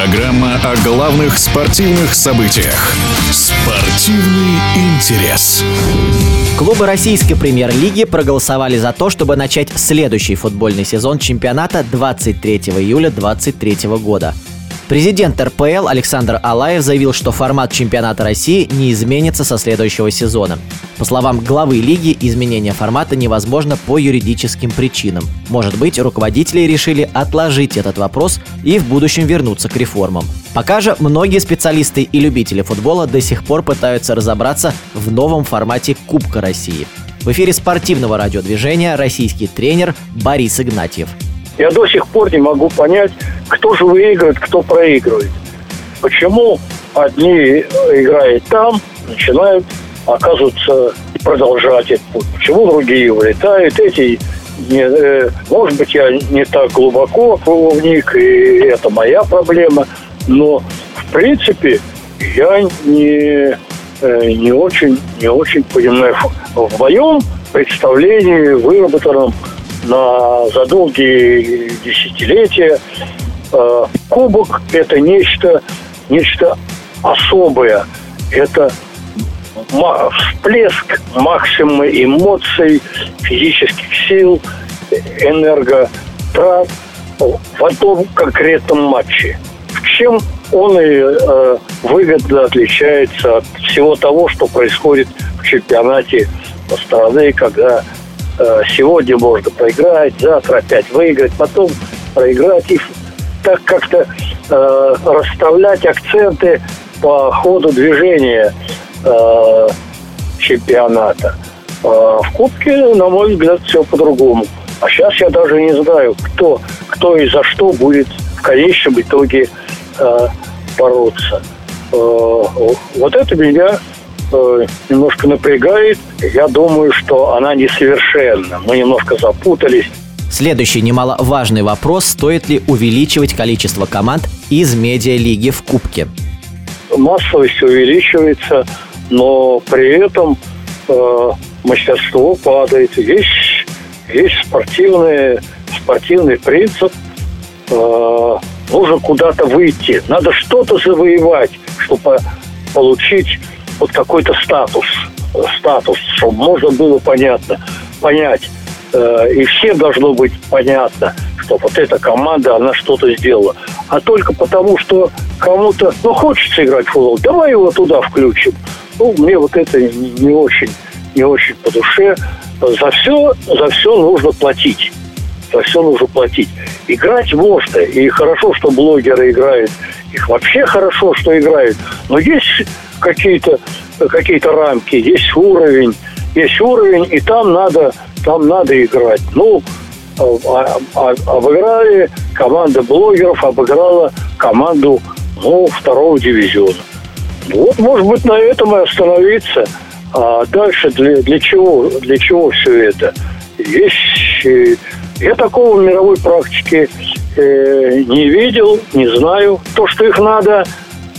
Программа о главных спортивных событиях. Спортивный интерес. Клубы российской премьер-лиги проголосовали за то, чтобы начать следующий футбольный сезон чемпионата 23 июля 2023 года. Президент РПЛ Александр Алаев заявил, что формат чемпионата России не изменится со следующего сезона. По словам главы лиги, изменение формата невозможно по юридическим причинам. Может быть, руководители решили отложить этот вопрос и в будущем вернуться к реформам. Пока же многие специалисты и любители футбола до сих пор пытаются разобраться в новом формате Кубка России. В эфире спортивного радиодвижения российский тренер Борис Игнатьев – я до сих пор не могу понять, кто же выигрывает, кто проигрывает. Почему одни играют там, начинают, оказывается, продолжать этот путь. Почему другие вылетают, эти не, э, может быть, я не так глубоко в них, и это моя проблема, но в принципе я не, э, не очень, не очень понимаю. В моем представлении, выработанном на за долгие десятилетия. Э, кубок – это нечто, нечто особое. Это всплеск максимума эмоций, физических сил, энерготрат в одном конкретном матче. Чем он и э, выгодно отличается от всего того, что происходит в чемпионате страны, когда Э, сегодня можно проиграть, завтра опять выиграть, потом проиграть. И так как-то э, расставлять акценты по ходу движения э, чемпионата. Э, в Кубке, на мой взгляд, все по-другому. А сейчас я даже не знаю, кто, кто и за что будет в конечном итоге э, бороться. Э, вот это меня э, немножко напрягает. Я думаю, что она несовершенна. Мы немножко запутались. Следующий немаловажный вопрос – стоит ли увеличивать количество команд из медиалиги в Кубке? Массовость увеличивается, но при этом э, мастерство падает. Есть, есть спортивный, спортивный принцип. Э, нужно куда-то выйти. Надо что-то завоевать, чтобы получить вот какой-то статус, статус, чтобы можно было понятно, понять, э, и всем должно быть понятно, что вот эта команда, она что-то сделала. А только потому, что кому-то, ну, хочется играть в футбол, давай его туда включим. Ну, мне вот это не очень, не очень по душе. За все, за все нужно платить. За все нужно платить. Играть можно. И хорошо, что блогеры играют. Их вообще хорошо, что играют. Но есть какие-то какие-то рамки, есть уровень, есть уровень, и там надо, там надо играть. Ну, а, а, обыграли команда блогеров, обыграла команду ну, второго дивизиона. Вот, может быть, на этом и остановиться. А дальше для, для чего? Для чего все это? Есть, э, я такого в мировой практике э, не видел, не знаю. То, что их надо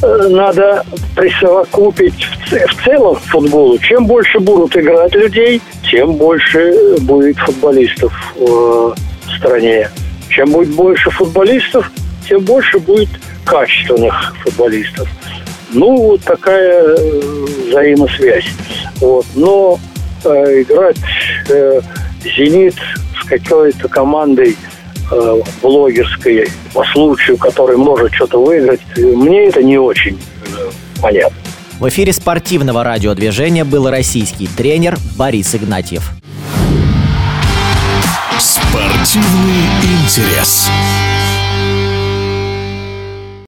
надо присовокупить в целом футболу. Чем больше будут играть людей, тем больше будет футболистов в стране. Чем будет больше футболистов, тем больше будет качественных футболистов. Ну, вот такая э, взаимосвязь. Вот. Но э, играть э, «Зенит» с какой-то командой – э, блогерской по случаю, который может что-то выиграть, мне это не очень э, понятно. В эфире спортивного радиодвижения был российский тренер Борис Игнатьев. Спортивный интерес.